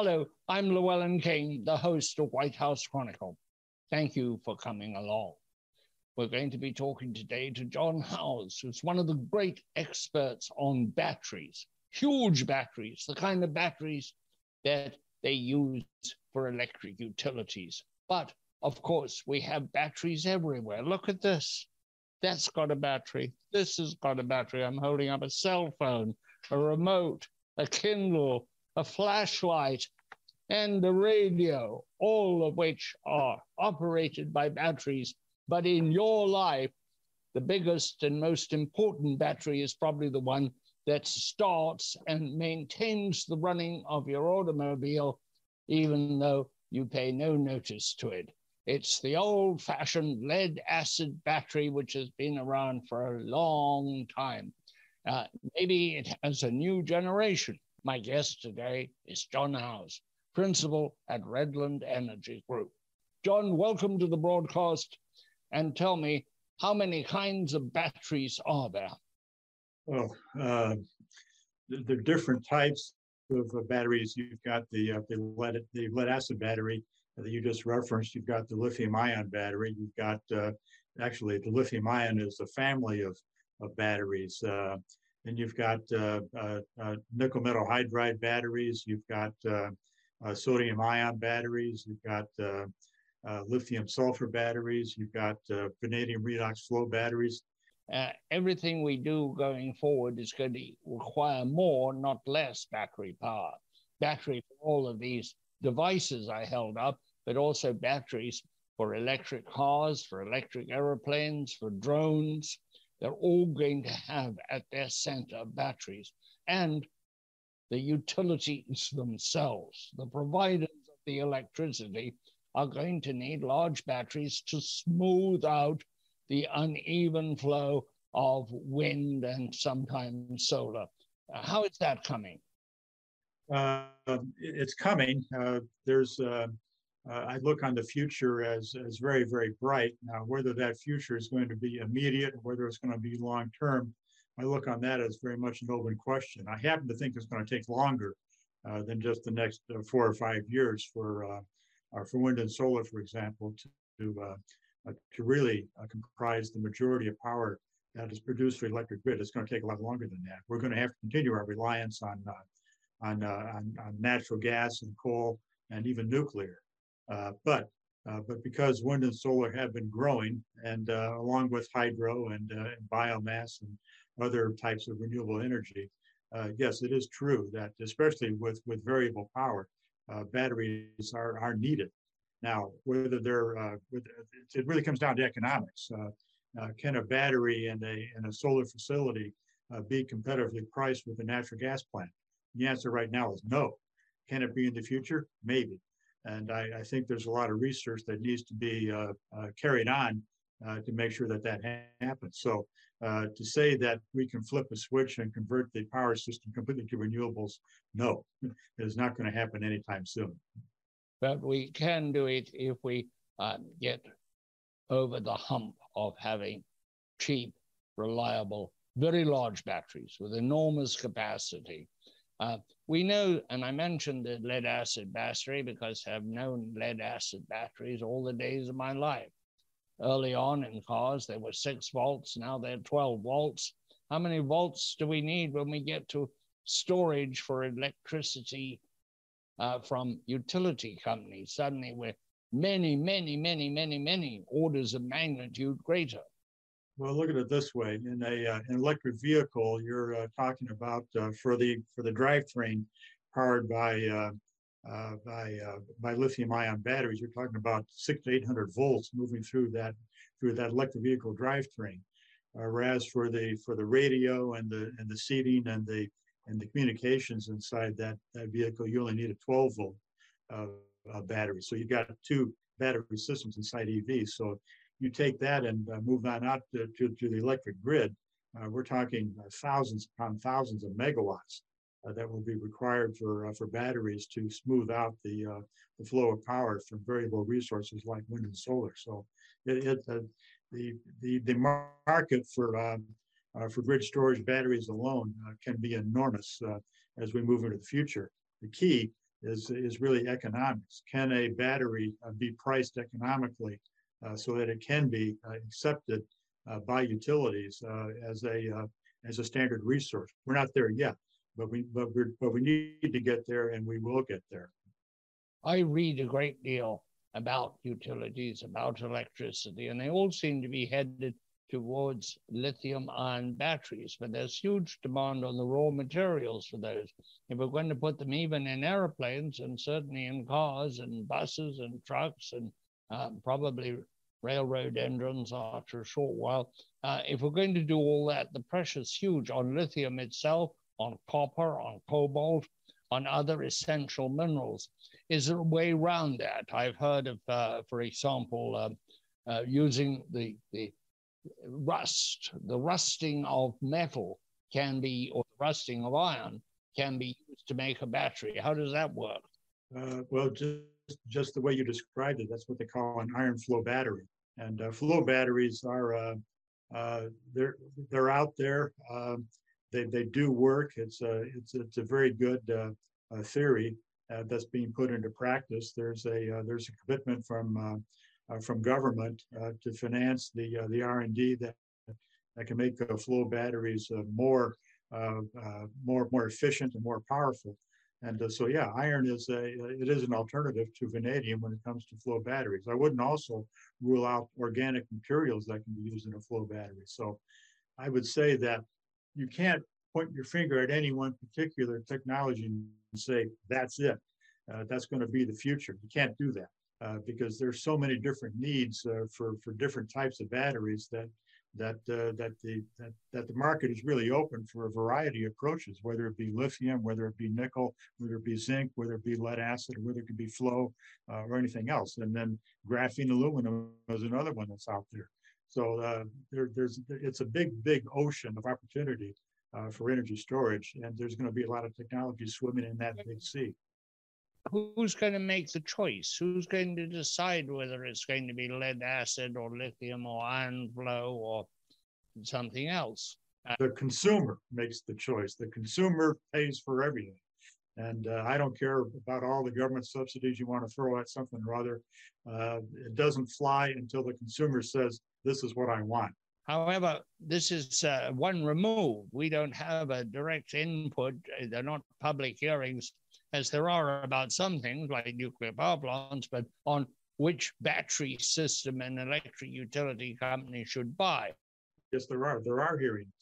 Hello, I'm Llewellyn King, the host of White House Chronicle. Thank you for coming along. We're going to be talking today to John Howes, who's one of the great experts on batteries, huge batteries, the kind of batteries that they use for electric utilities. But of course, we have batteries everywhere. Look at this. That's got a battery. This has got a battery. I'm holding up a cell phone, a remote, a Kindle, a flashlight, and a radio, all of which are operated by batteries. But in your life, the biggest and most important battery is probably the one that starts and maintains the running of your automobile, even though you pay no notice to it. It's the old fashioned lead acid battery, which has been around for a long time. Uh, maybe it has a new generation. My guest today is John Howes, principal at Redland Energy Group. John, welcome to the broadcast and tell me how many kinds of batteries are there? Well, uh, there are different types of uh, batteries. You've got the, uh, the, lead, the lead acid battery, that you just referenced. You've got the lithium ion battery. You've got uh, actually the lithium ion is a family of, of batteries. Uh, and you've got uh, uh, uh nickel metal hydride batteries. You've got uh, uh, sodium ion batteries. You've got lithium sulfur batteries. You've got vanadium redox flow batteries. everything we do going forward is going to require more, not less, battery power. Battery for all of these devices I held up but also batteries for electric cars, for electric aeroplanes, for drones. They're all going to have at their center batteries and the utilities themselves, the providers of the electricity are going to need large batteries to smooth out the uneven flow of wind and sometimes solar. Uh, how is that coming? Uh, it's coming. Uh, there's uh, I look on the future as, as very, very bright. Now, whether that future is going to be immediate or whether it's going to be long term, I look on that as very much an open question. I happen to think it's going to take longer uh, than just the next uh, four or five years for uh, uh, for wind and solar, for example, to to, uh, to really comprise the majority of power that is produced for electric grid. It's going to take a lot longer than that. We're going to have to continue our reliance on on, on, on natural gas and coal and even nuclear. Uh, but uh, but because wind and solar have been growing, and uh, along with hydro and, and, biomass and other types of renewable energy, yes, it is true that especially with with variable power, batteries are are needed. Now, whether they're it really comes down to economics. Uh, can a battery and a, in a solar facility uh, be competitively priced with a natural gas plant? The answer right now is no. Can it be in the future? Maybe. And I, I, think there's a lot of research that needs to be uh, uh, carried on uh, to make sure that that happens. So uh, to say that we can flip a switch and convert the power system completely to renewables, no, it is not going to happen anytime soon. But we can do it if we uh, get over the hump of having cheap, reliable, very large batteries with enormous capacity uh, we know, and I mentioned the lead acid battery because I've known lead acid batteries all the days of my life. Early on in cars, they were six volts. Now they're 12 volts. How many volts do we need when we get to storage for electricity uh, from utility companies? Suddenly we're many, many, many, many, many orders of magnitude greater. Well, look at it this way: in a uh, an electric vehicle, you're uh, talking about uh, for the for the drivetrain powered by uh, uh, by uh, by lithium-ion batteries. You're talking about six to eight hundred volts moving through that through that electric vehicle drivetrain. whereas for the for the radio and the and the seating and the and the communications inside that that vehicle, you only need a 12 volt battery. So you've got two battery systems inside EVs. So you take that and uh, move that out to, to, to, the electric grid, uh, we're talking uh, thousands upon thousands of megawatts uh, that will be required for uh, for batteries to smooth out the the flow of power from variable resources like wind and solar. So, it, it the the the market for um, for grid storage batteries alone can be enormous as we move into the future. The key is, is really economics. Can a battery be priced economically so that it can be uh, accepted uh, by utilities as a as a standard resource? We're not there yet, but we but we but we need to get there, and we will get there. I read a great deal about utilities, about electricity, and they all seem to be headed towards lithium ion batteries, but there's huge demand on the raw materials for those. If we're going to put them even in airplanes and certainly in cars and buses and trucks and uh, probably railroad engines after a short while, uh, if we're going to do all that, the pressure's huge on lithium itself, on copper, on cobalt, on other essential minerals. Is there a way around that? I've heard of, uh, for example, um, uh, using the, the rust, the rusting of metal can be, or the rusting of iron can be used to make a battery. How does that work? Uh, well, just, just the way you described it, that's what they call an iron flow battery. And uh, flow batteries are, uh, uh they're, they're out there. Um, they, they do work. It's a, it's, it's a very good uh, uh, theory that's being put into practice. There's a, there's a commitment from uh, from government uh, to finance the uh, the R&D that that can make flow batteries more more more efficient and more powerful. And uh, so, yeah, iron is a it is an alternative to vanadium when it comes to flow batteries. I wouldn't also rule out organic materials that can be used in a flow battery. So, I would say that you can't point your finger at any one particular technology and say that's it. Uh, that's going to be the future. You can't do that uh, because there's so many different needs uh, for for different types of batteries that that uh, that the that, that the market is really open for a variety of approaches, whether it be lithium, whether it be nickel, whether it be zinc, whether it be lead acid, whether it could be flow uh, or anything else. And then graphene aluminum is another one that's out there. So uh, there, there's it's a big big ocean of opportunity uh, for energy storage, and there's going to be a lot of technology swimming in that big sea who's going to make the choice? Who's going to decide whether it's going to be lead acid or lithium or iron flow or something else? Uh, the consumer makes the choice. The consumer pays for everything. And uh, I don't care about all the government subsidies you want to throw at something or other. Uh, it doesn't fly until the consumer says, This is what I want. However, this is uh, one remove. We don't have a direct input. They're not public hearings as there are about some things like nuclear power plants, but on which battery system an electric utility company should buy. Yes, there are. There are hearings.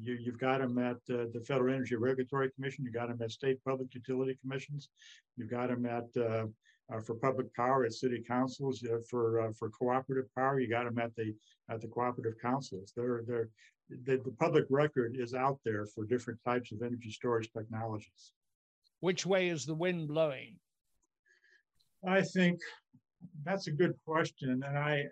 You, have got them at uh, the Federal Energy Regulatory Commission. You've got them at state public utility commissions. You've got them at uh, uh, for public power at city councils. Uh, for uh, for cooperative power, you got them at the at the cooperative councils. They're, they're, the, the public record is out there for different types of energy storage technologies. Which way is the wind blowing? I think that's a good question, and I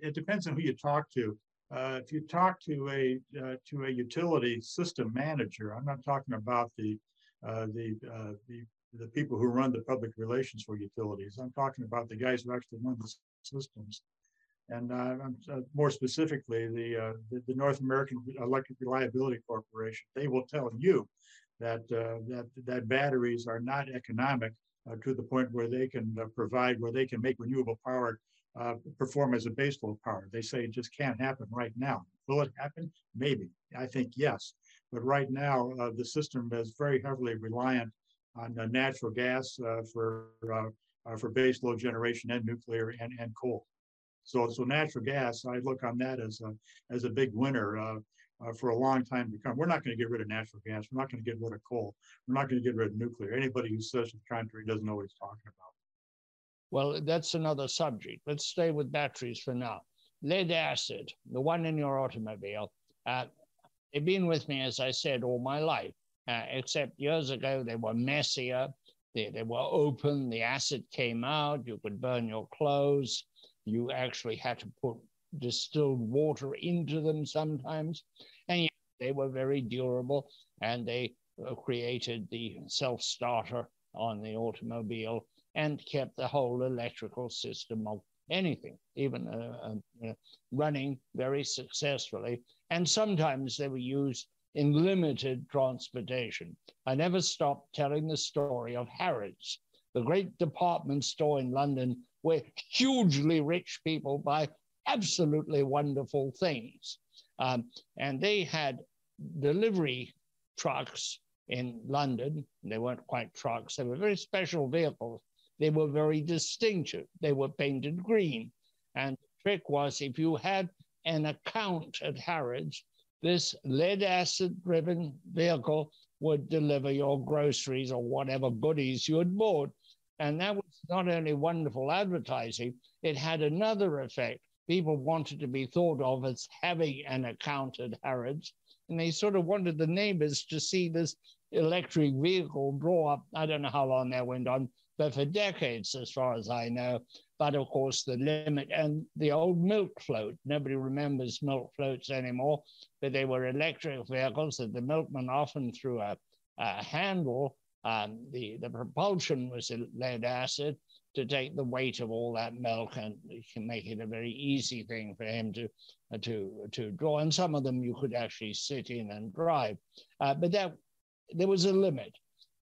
it depends on who you talk to. Uh, if you talk to a uh, to a utility system manager, I'm not talking about the uh, the, uh, the the people who run the public relations for utilities. I'm talking about the guys who actually run the systems, and uh, uh, more specifically, the, the, the North American Electric Reliability Corporation. They will tell you that uh, that that batteries are not economic uh, to the point where they can uh, provide where they can make renewable power uh, perform as a baseload power. They say it just can't happen right now. Will it happen? Maybe. I think yes. But right now, uh, the system is very heavily reliant on uh, natural gas for for baseload generation and nuclear and, and coal. So, so natural gas, I look on that as a as a big winner. Uh, for a long time to come. We're not going to get rid of natural gas. We're not going to get rid of coal. We're not going to get rid of nuclear. Anybody who says the contrary doesn't know what he's talking about. Well, that's another subject. Let's stay with batteries for now. Lead acid, the one in your automobile, uh, they've been with me, as I said, all my life, uh, except years ago they were messier. They, they were open, the acid came out, you could burn your clothes. You actually had to put distilled water into them sometimes. And they were very durable and they uh, created the self starter on the automobile and kept the whole electrical system of anything, even uh, uh, running very successfully. And sometimes they were used in limited transportation. I never stopped telling the story of Harrods. the great department store in London, where hugely rich people buy absolutely wonderful things. Um, and they had delivery trucks in London. They weren't quite trucks, they were very special vehicles. They were very distinctive. They were painted green. And the trick was if you had an account at Harrods, this lead acid driven vehicle would deliver your groceries or whatever goodies you had bought. And that was not only wonderful advertising, it had another effect. People wanted to be thought of as having an account at Harrods, and they sort of wanted the neighbors to see this electric vehicle draw up. I don't know how long that went on, but for decades, as far as I know. But of course, the limit and the old milk float, nobody remembers milk floats anymore, but they were electric vehicles that the milkman often threw a, a handle. Um, the, the propulsion was lead acid to take the weight of all that milk and can make it a very easy thing for him to, uh, to, to draw. And some of them you could actually sit in and drive. Uh, but that, there was a limit.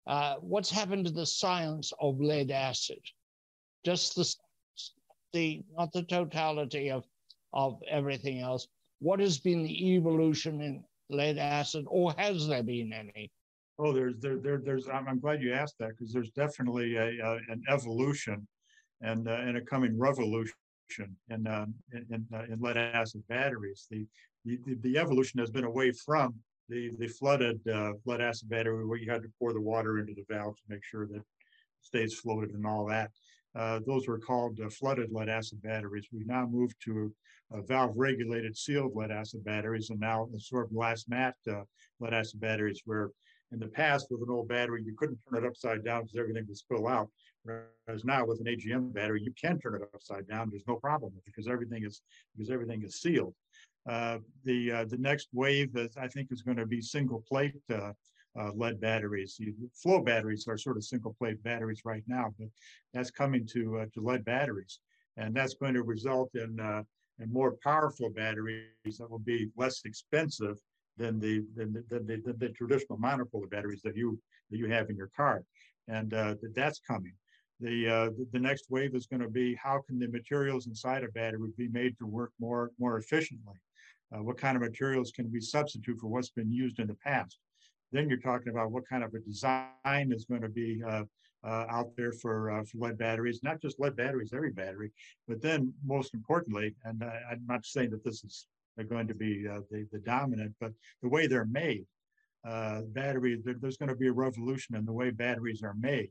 Uh, what's happened to the science of lead acid? Just the the not the totality of of everything else. What has been the evolution in lead acid, or has there been any? Oh, there's there, there there's. I'm, glad you asked that because there's definitely a, a, an evolution, and uh, and a coming revolution in um, in, in, uh, in, lead acid batteries. The, the the evolution has been away from the the flooded uh, lead acid battery where you had to pour the water into the valve to make sure that it stays floated and all that. Uh, those were called uh, flooded lead acid batteries. We've now moved to uh, valve regulated sealed lead acid batteries and now absorbed glass mat uh, lead acid batteries where in the past with an old battery you couldn't turn it upside down because everything would spill out. Whereas now with an AGM battery you can turn it upside down there's no problem because everything is because everything is sealed. Uh, the uh, the next wave is, I think is going to be single plate uh, uh, lead batteries. The flow batteries are sort of single plate batteries right now, but that's coming to uh, to lead batteries, and that's going to result in uh, in more powerful batteries that will be less expensive than the than the, than the, the traditional monopolar batteries that you that you have in your car, and uh, that's coming. The, uh, the next wave is going to be how can the materials inside a battery be made to work more more efficiently? Uh, what kind of materials can we substitute for what's been used in the past? Then you're talking about what kind of a design is going to be uh, uh, out there for, uh, for lead batteries, not just lead batteries, every battery, but then most importantly, and I, am not saying that this is going to be uh, the, the dominant, but the way they're made, uh, batteries, there, there's going to be a revolution in the way batteries are made.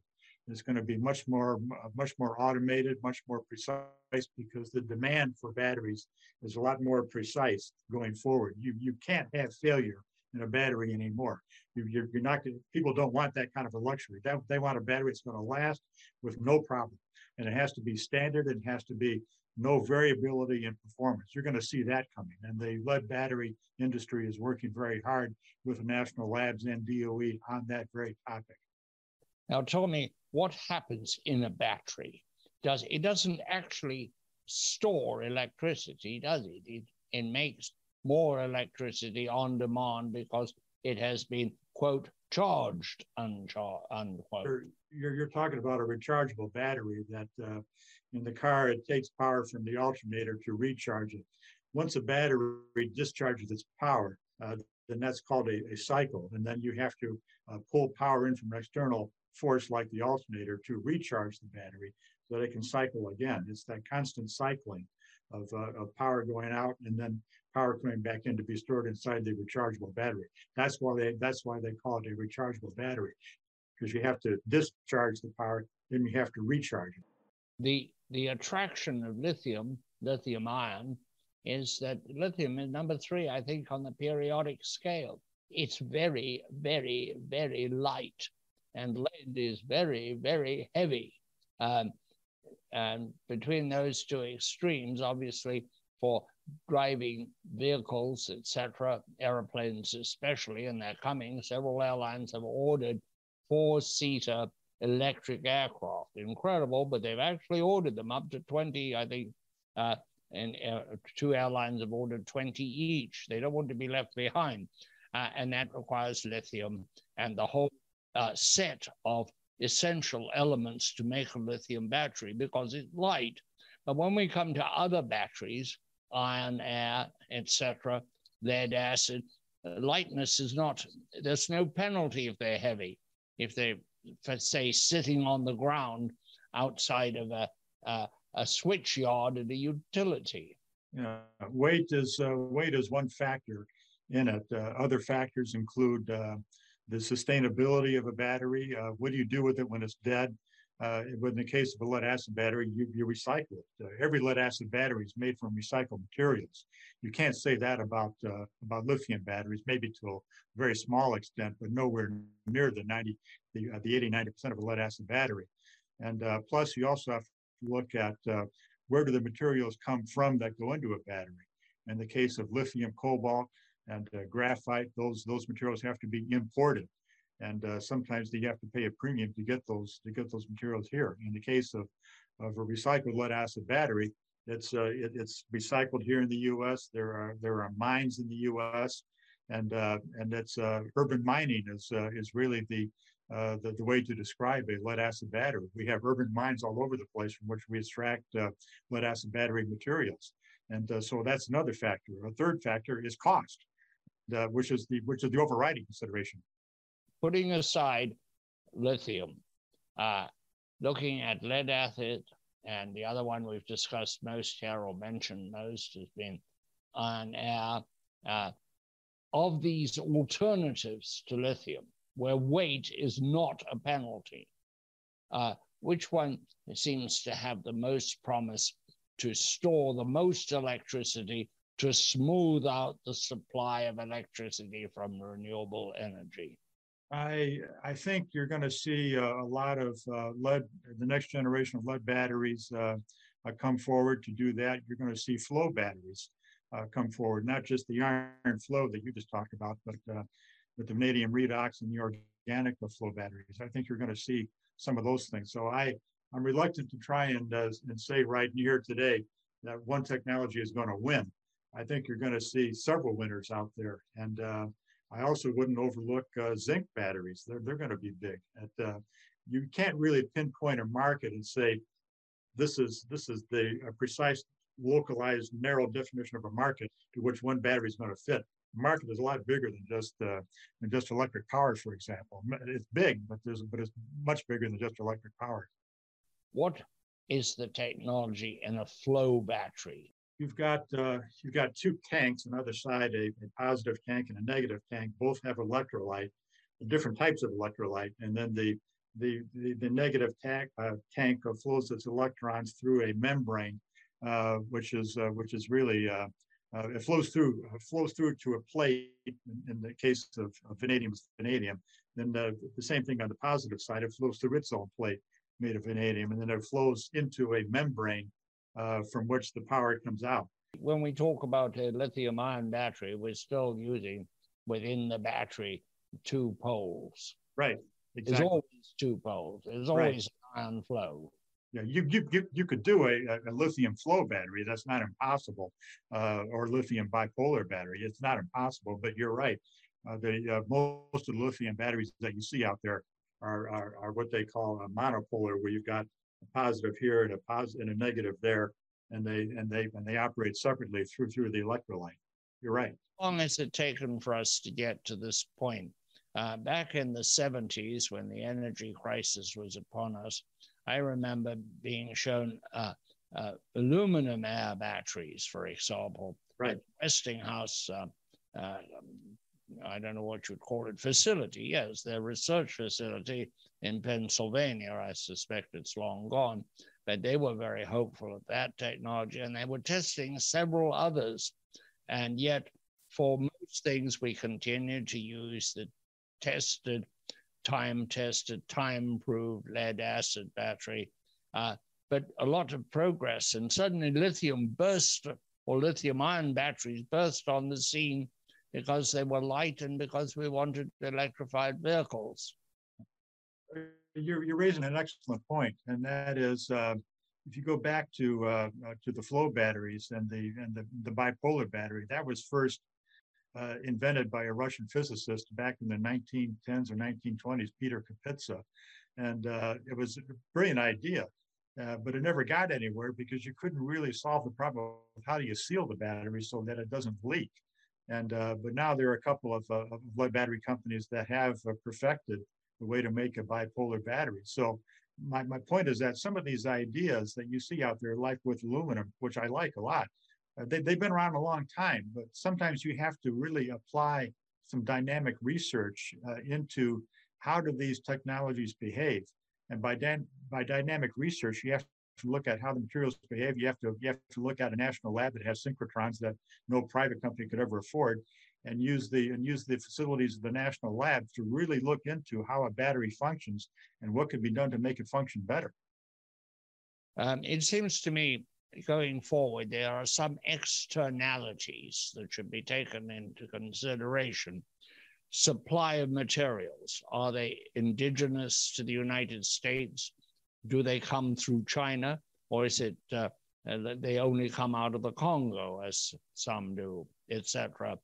It's going to be much more, much more automated, much more precise because the demand for batteries is a lot more precise going forward. You, you can't have failure in a battery anymore. You, are not people don't want that kind of a luxury. That, they want a battery that's going to last with no problem. And it has to be standard and has to be no variability in performance. You're going to see that coming. And the lead battery industry is working very hard with national labs and DOE on that very topic. Now tell me what happens in a battery. Does it doesn't actually store electricity, does it? It, it makes more electricity on demand because it has been, quote, charged, unchar- unquote. You're, you're, talking about a rechargeable battery that uh, in the car, it takes power from the alternator to recharge it. Once a battery discharges its power, uh, then that's called a, a, cycle. And then you have to uh, pull power in from an external force like the alternator to recharge the battery so that it can cycle again. It's that constant cycling of, uh, of power going out and then power coming back in to be stored inside the rechargeable battery. That's why they that's why they call it a rechargeable battery, because you have to discharge the power, then you have to recharge it. The the attraction of lithium, lithium ion, is that lithium is number three, I think, on the periodic scale. It's very, very, very light, and lead is very, very heavy. Um, and between those two extremes, obviously, for driving vehicles, etc., airplanes especially, and they're coming. Several airlines have ordered four-seater electric aircraft. Incredible, but they've actually ordered them up to 20, I think, uh, and uh, two airlines have ordered 20 each. They don't want to be left behind. Uh, and that requires lithium and the whole uh, set of essential elements to make a lithium battery because it's light. But when we come to other batteries, iron, air, etc., lead acid, lightness is not, there's no penalty if they're heavy. If they're, say, sitting on the ground outside of a, a, a switch yard at a utility. Yeah, weight is uh, weight is one factor in it. Uh, other factors include uh, the sustainability of a battery. Uh, what do you do with it when it's dead? Uh, in the case of a lead acid battery, you, you recycle it. Uh, every lead acid battery is made from recycled materials. You can't say that about uh, about lithium batteries, maybe to a very small extent, but nowhere near the 90, the, uh, the 80, 90% of a lead acid battery. And uh, plus, you also have to look at uh, where do the materials come from that go into a battery. In the case of lithium, cobalt, and graphite, those those materials have to be imported and uh, sometimes you have to pay a premium to get those to get those materials here. In the case of of a recycled lead acid battery, it's uh, it, it's recycled here in the U.S. There are there are mines in the U.S. and uh, and it's uh, urban mining is uh, is really the, uh, the the way to describe a lead acid battery. We have urban mines all over the place from which we extract lead acid battery materials, and so that's another factor. A third factor is cost, which is the which is the overriding consideration putting aside lithium, uh, looking at lead acid, and the other one we've discussed most here or mentioned most has been iron air. Uh, of these alternatives to lithium, where weight is not a penalty, uh, which one seems to have the most promise to store the most electricity to smooth out the supply of electricity from renewable energy? I I think you're going to see a, lot of uh, lead, the next generation of lead batteries uh, uh, come forward to do that. You're going to see flow batteries uh, come forward, not just the iron flow that you just talked about, but uh, the vanadium redox and the organic flow batteries. I think you're going to see some of those things. So I I'm reluctant to try and and say right here today that one technology is going to win. I think you're going to see several winners out there, and I also wouldn't overlook uh, zinc batteries. They're, they're going to be big. At, uh, you can't really pinpoint a market and say, this is, this is the precise, localized, narrow definition of a market to which one battery is going to fit. The market is a lot bigger than just, uh, than just electric power, for example. It's big, but, there's, but it's much bigger than just electric power. What is the technology in a flow battery? You've got uh, you've got two tanks on either side, a, a, positive tank and a negative tank. Both have electrolyte, different types of electrolyte, and then the the the, the negative tank uh, tank flows its electrons through a membrane, uh, which is uh, which is really uh, uh, it flows through flows through to a plate. In, in the case of, of vanadium, vanadium. Then the, the same thing on the positive side, it flows through its own plate made of vanadium, and then it flows into a membrane uh, from which the power comes out. When we talk about a lithium ion battery, we're still using within the battery two poles. Right. Exactly. There's always two poles. There's always right. ion flow. Yeah, you, you, you, you could do a, a lithium flow battery. That's not impossible. Uh, or lithium bipolar battery. It's not impossible, but you're right. Uh, the uh, most of the lithium batteries that you see out there are, are, are what they call a monopolar, where you've got a positive here and a positive and a negative there, and they and they and they operate separately through through the electrolyte. You're right. How long has it taken for us to get to this point? Uh, back in the 70s, when the energy crisis was upon us, I remember being shown uh, uh, aluminum air batteries, for example, right. Westinghouse. I don't know what you'd call it, facility. Yes, their research facility in Pennsylvania. I suspect it's long gone, but they were very hopeful of that technology and they were testing several others. And yet, for most things, we continue to use the tested, time tested, time proved lead acid battery. Uh, but a lot of progress, and suddenly lithium burst or lithium ion batteries burst on the scene because they were light and because we wanted electrified vehicles you're, you're raising an excellent point, and that is uh, if you go back to uh, uh, to the flow batteries and the and the, the bipolar battery, that was first uh, invented by a Russian physicist back in the 1910s or 1920s, Peter Kapitsa. And uh, it was a brilliant idea, uh, but it never got anywhere because you couldn't really solve the problem of how do you seal the battery so that it doesn't leak. And uh, but now there are a couple of, uh, lead battery companies that have uh, perfected the way to make a bipolar battery. So my, my point is that some of these ideas that you see out there, like with aluminum, which I like a lot, uh, they, they've been around a long time, but sometimes you have to really apply some dynamic research uh, into how do these technologies behave. And by, by dynamic research, you have to look at how the materials behave. You have to you have to look at a national lab that has synchrotrons that no private company could ever afford, and use the and use the facilities of the national lab to really look into how a battery functions and what could be done to make it function better. Um, it seems to me going forward there are some externalities that should be taken into consideration. Supply of materials are they indigenous to the United States? Do they come through China, or is it uh, uh they only come out of the Congo, as some do, etc.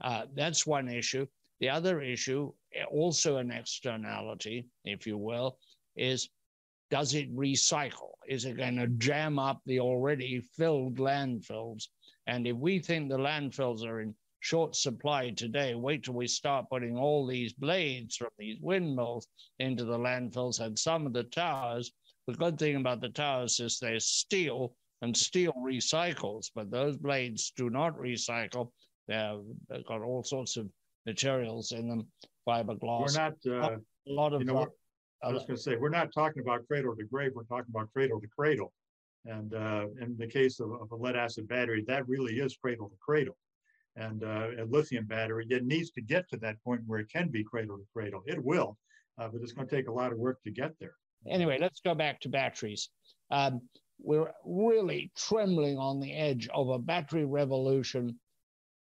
Uh, that's one issue. The other issue, also an externality, if you will, is does it recycle? Is it going to jam up the already filled landfills? And if we think the landfills are in short supply today, wait till we start putting all these blades from these windmills into the landfills and some of the towers the good thing about the towers is they're steel and steel recycles, but those blades do not recycle. They're, they've got all sorts of materials in them, fiberglass. We're not, uh, a lot of. You know, I was going to say, we're not talking about cradle to grave, we're talking about cradle to cradle. And uh, in the case of, of, a lead acid battery, that really is cradle to cradle. And uh, a lithium battery, it needs to get to that point where it can be cradle to cradle. It will, uh, but it's going to take a lot of work to get there. Anyway, let's go back to batteries. Um, we're really trembling on the edge of a battery revolution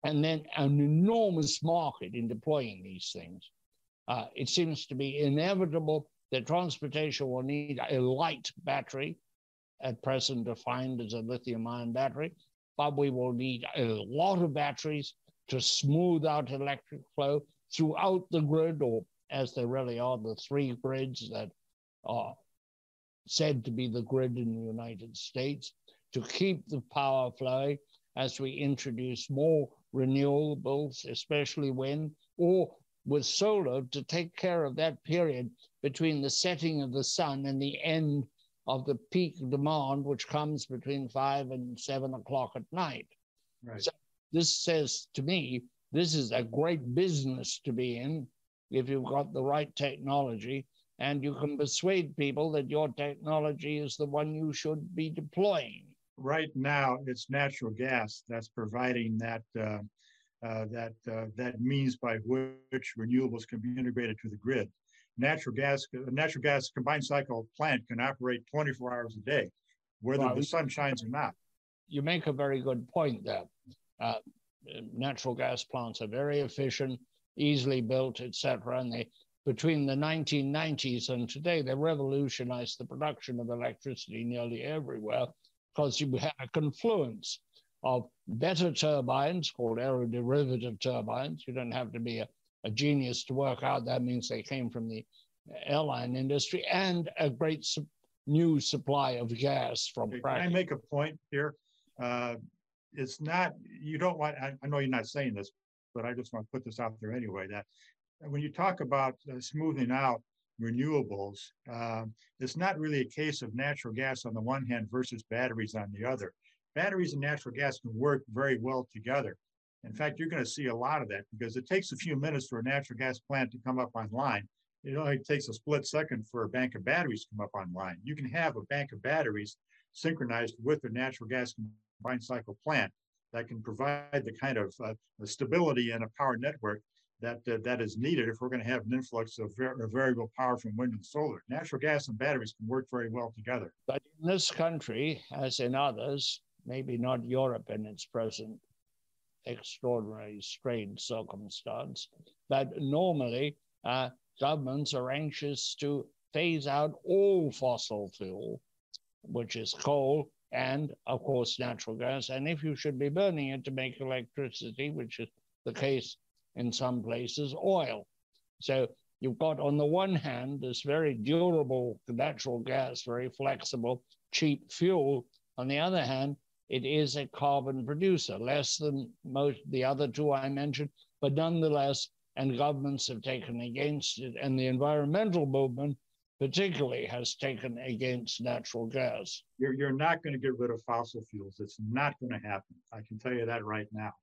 and then an enormous market in deploying these things. Uh, it seems to be inevitable that transportation will need a light battery, at present defined as a lithium ion battery, but we will need a lot of batteries to smooth out electric flow throughout the grid, or as there really are, the three grids that uh, said to be the grid in the United States, to keep the power flowing as we introduce more renewables, especially wind, or with solar to take care of that period between the setting of the sun and the end of the peak demand, which comes between five and seven o'clock at night. Right. So this says to me, this is a great business to be in if you've got the right technology and you can persuade people that your technology is the one you should be deploying. Right now, it's natural gas that's providing that uh, uh, that uh, that means by which renewables can be integrated to the grid. Natural gas, natural gas combined cycle plant can operate 24 hours a day, whether well, the sun shines or not. You make a very good point there. Uh, natural gas plants are very efficient, easily built, etc., and they between the 1990s and today, they revolutionized the production of electricity nearly everywhere because you had a confluence of better turbines called aeroderivative turbines. You don't have to be a, a genius to work out that means they came from the airline industry and a great su- new supply of gas from Can I make a point here? Uh, it's not, you don't want, I, I know you're not saying this, but I just want to put this out there anyway, that when you talk about uh, smoothing out renewables, uh, it's not really a case of natural gas on the one hand versus batteries on the other. Batteries and natural gas can work very well together. In fact, you're going to see a lot of that because it takes a few minutes for a natural gas plant to come up online. It only takes a split second for a bank of batteries to come up online. You can have a bank of batteries synchronized with a natural gas combined cycle plant that can provide the kind of uh, stability in a power network that uh, that is needed if we're going to have an influx of variable power from wind and solar. Natural gas and batteries can work very well together. But in this country, as in others, maybe not Europe in its present extraordinary strange circumstance, but normally uh, governments are anxious to phase out all fossil fuel, which is coal and, of course, natural gas. And if you should be burning it to make electricity, which is the case in some places oil. So You've got, on the one hand, this very durable natural gas, very flexible, cheap fuel. On the other hand, it is a carbon producer, less than most the other two I mentioned, but nonetheless, and governments have taken against it, and the environmental movement particularly has taken against natural gas. You're, you're not going to get rid of fossil fuels. It's not going to happen. I can tell you that right now.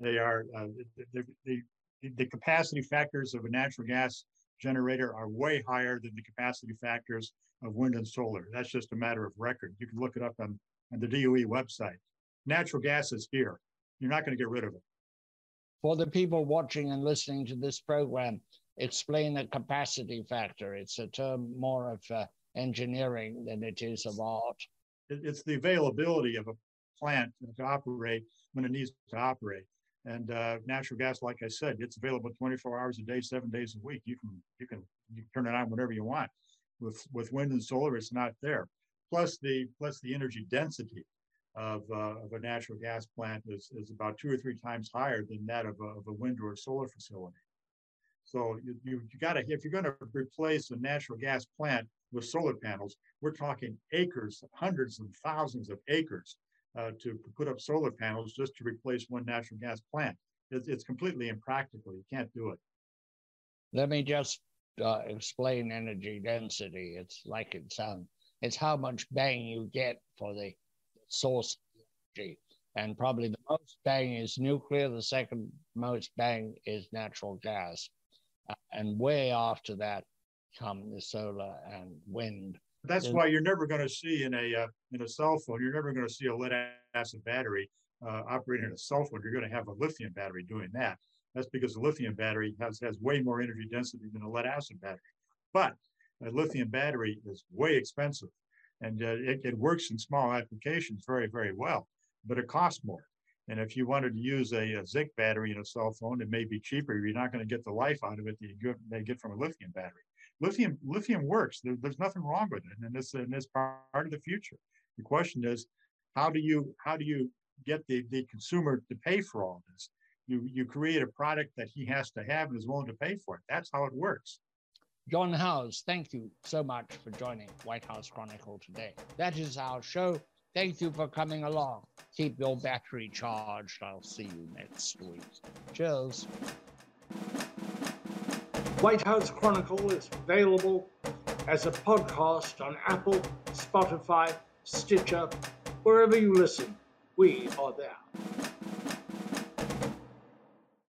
They are uh, the, the, the capacity factors of a natural gas generator are way higher than the capacity factors of wind and solar. That's just a matter of record. You can look it up on, on the DOE website. Natural gas is here. You're not going to get rid of it. For the people watching and listening to this program, explain the capacity factor. It's a term more of uh, engineering than it is of art. It's the availability of a plant to operate when it needs to operate. And uh, natural gas, like I said, it's available 24 hours a day, seven days a week. You can you can you can turn it on whenever you want. With with wind and solar, it's not there. Plus the plus the energy density of, uh, of a natural gas plant is, is about two or three times higher than that of a, of a wind or a solar facility. So you, you, you got to, if you're going to replace a natural gas plant with solar panels, we're talking acres, hundreds and thousands of acres uh, to put up solar panels just to replace one natural gas plant. It's, it's completely impractical. You can't do it. Let me just uh, explain energy density. It's like it sounds. It's how much bang you get for the source energy. And probably the most bang is nuclear. The second most bang is natural gas. Uh, and way after that come the solar and wind. That's why you're never going to see in a uh, in a cell phone. You're never going to see a lead acid battery uh, operating in a cell phone. You're going to have a lithium battery doing that. That's because the lithium battery has has way more energy density than a lead acid battery. But a lithium battery is way expensive, and uh, it, it works in small applications very very well, but it costs more. And if you wanted to use a, a, zinc battery in a cell phone, it may be cheaper. You're not going to get the life out of it that you get, they get from a lithium battery. Lithium lithium works. There, there's nothing wrong with it, and this and this part of the future. The question is, how do you how do you get the, the consumer to pay for all this? You you create a product that he has to have and is willing to pay for it. That's how it works. John Howes, thank you so much for joining White House Chronicle today. That is our show. Thank you for coming along. Keep your battery charged. I'll see you next week. Cheers. White House Chronicle is available as a podcast on Apple, Spotify, Stitcher, wherever you listen. We are there.